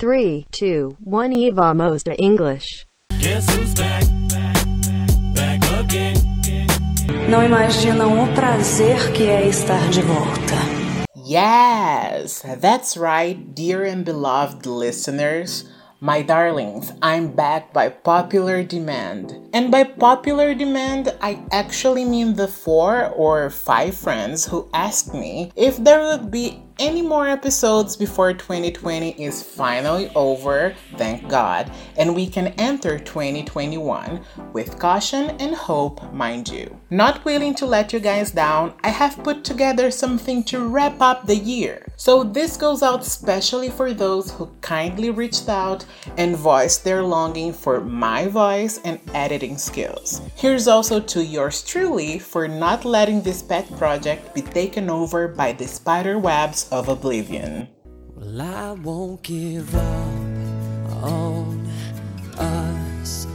Three, two, one. Eva Mosta English. Guess who's back? Back again. Não imaginam o prazer que é estar de volta. Yes, that's right, dear and beloved listeners. My darlings, I'm back by popular demand. And by popular demand, I actually mean the four or five friends who asked me if there would be any more episodes before 2020 is finally over, thank God, and we can enter 2021 with caution and hope, mind you. Not willing to let you guys down, I have put together something to wrap up the year. So this goes out specially for those who kindly reached out and voiced their longing for my voice and editing skills. Here's also to yours truly for not letting this pet project be taken over by the spider webs of oblivion. Well, I won't give up on us.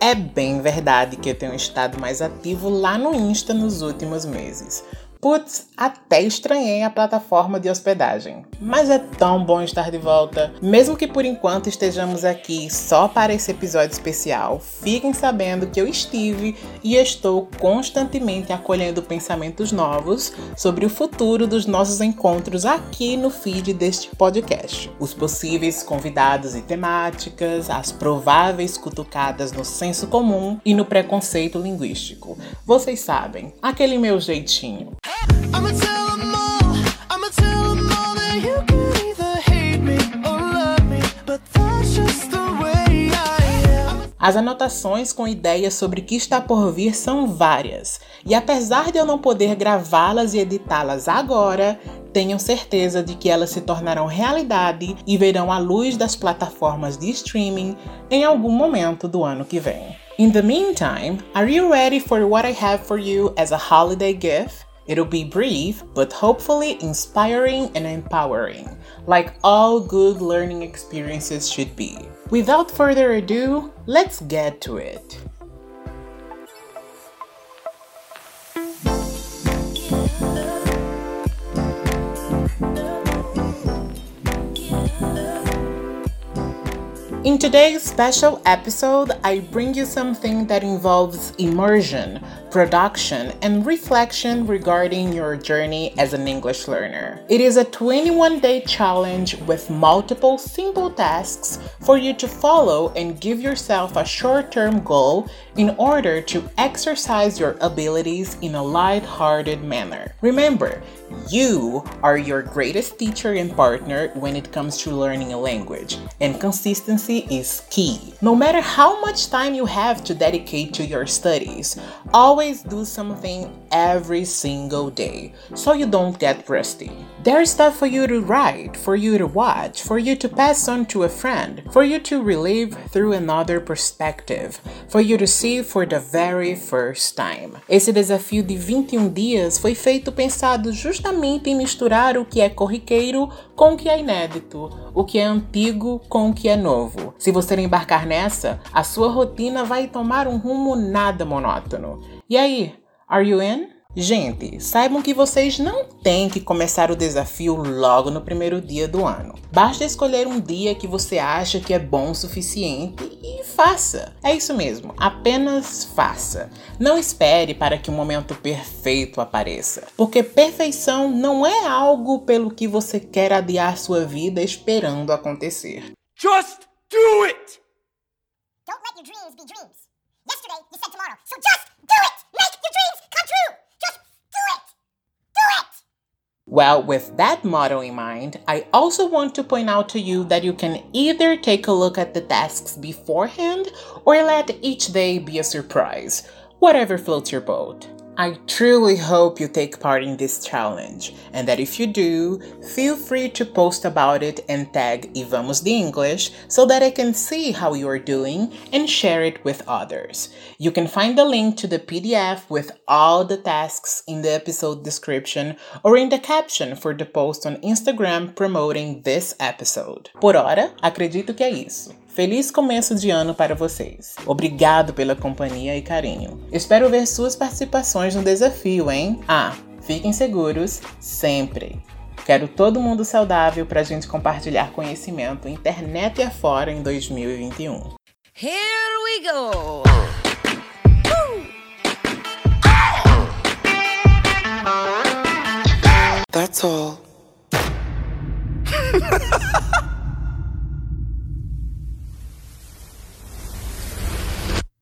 É bem verdade que eu tenho estado mais ativo lá no Insta nos últimos meses. Putz, até estranhei a plataforma de hospedagem. Mas é tão bom estar de volta. Mesmo que por enquanto estejamos aqui só para esse episódio especial, fiquem sabendo que eu estive e estou constantemente acolhendo pensamentos novos sobre o futuro dos nossos encontros aqui no feed deste podcast. Os possíveis convidados e temáticas, as prováveis cutucadas no senso comum e no preconceito linguístico. Vocês sabem, aquele meu jeitinho. As anotações com ideias sobre o que está por vir são várias, e apesar de eu não poder gravá-las e editá-las agora, tenham certeza de que elas se tornarão realidade e verão a luz das plataformas de streaming em algum momento do ano que vem. In the meantime, are you ready for what I have for you as a holiday gift? It'll be brief, but hopefully inspiring and empowering, like all good learning experiences should be. Without further ado, let's get to it. In today's special episode, I bring you something that involves immersion, production, and reflection regarding your journey as an English learner. It is a 21 day challenge with multiple simple tasks for you to follow and give yourself a short term goal in order to exercise your abilities in a light-hearted manner. Remember, you are your greatest teacher and partner when it comes to learning a language, and consistency is key. No matter how much time you have to dedicate to your studies, always do something every single day so you don't get rusty. There's stuff for you to write, for you to watch, for you to pass on to a friend, for you to relive through another perspective, for you to see for the very first time. Esse desafio de 21 dias foi feito pensado justamente em misturar o que é corriqueiro com o que é inédito, o que é antigo com o que é novo. Se você embarcar nessa, a sua rotina vai tomar um rumo nada monótono. E aí, are you in? Gente, saibam que vocês não têm que começar o desafio logo no primeiro dia do ano. Basta escolher um dia que você acha que é bom o suficiente e faça. É isso mesmo, apenas faça. Não espere para que o momento perfeito apareça, porque perfeição não é algo pelo que você quer adiar sua vida esperando acontecer. Just do it! Don't let your dreams be dreams. Yesterday, you said tomorrow. So just do it! Make your dreams come true! Just do it! Do it! Well, with that motto in mind, I also want to point out to you that you can either take a look at the tasks beforehand or let each day be a surprise, whatever floats your boat. I truly hope you take part in this challenge, and that if you do, feel free to post about it and tag Ivamos de English so that I can see how you are doing and share it with others. You can find the link to the PDF with all the tasks in the episode description or in the caption for the post on Instagram promoting this episode. Por hora, acredito que é isso. Feliz começo de ano para vocês. Obrigado pela companhia e carinho. Espero ver suas participações no desafio, hein? Ah, fiquem seguros sempre. Quero todo mundo saudável para a gente compartilhar conhecimento internet e afora em 2021. Here we go! That's all.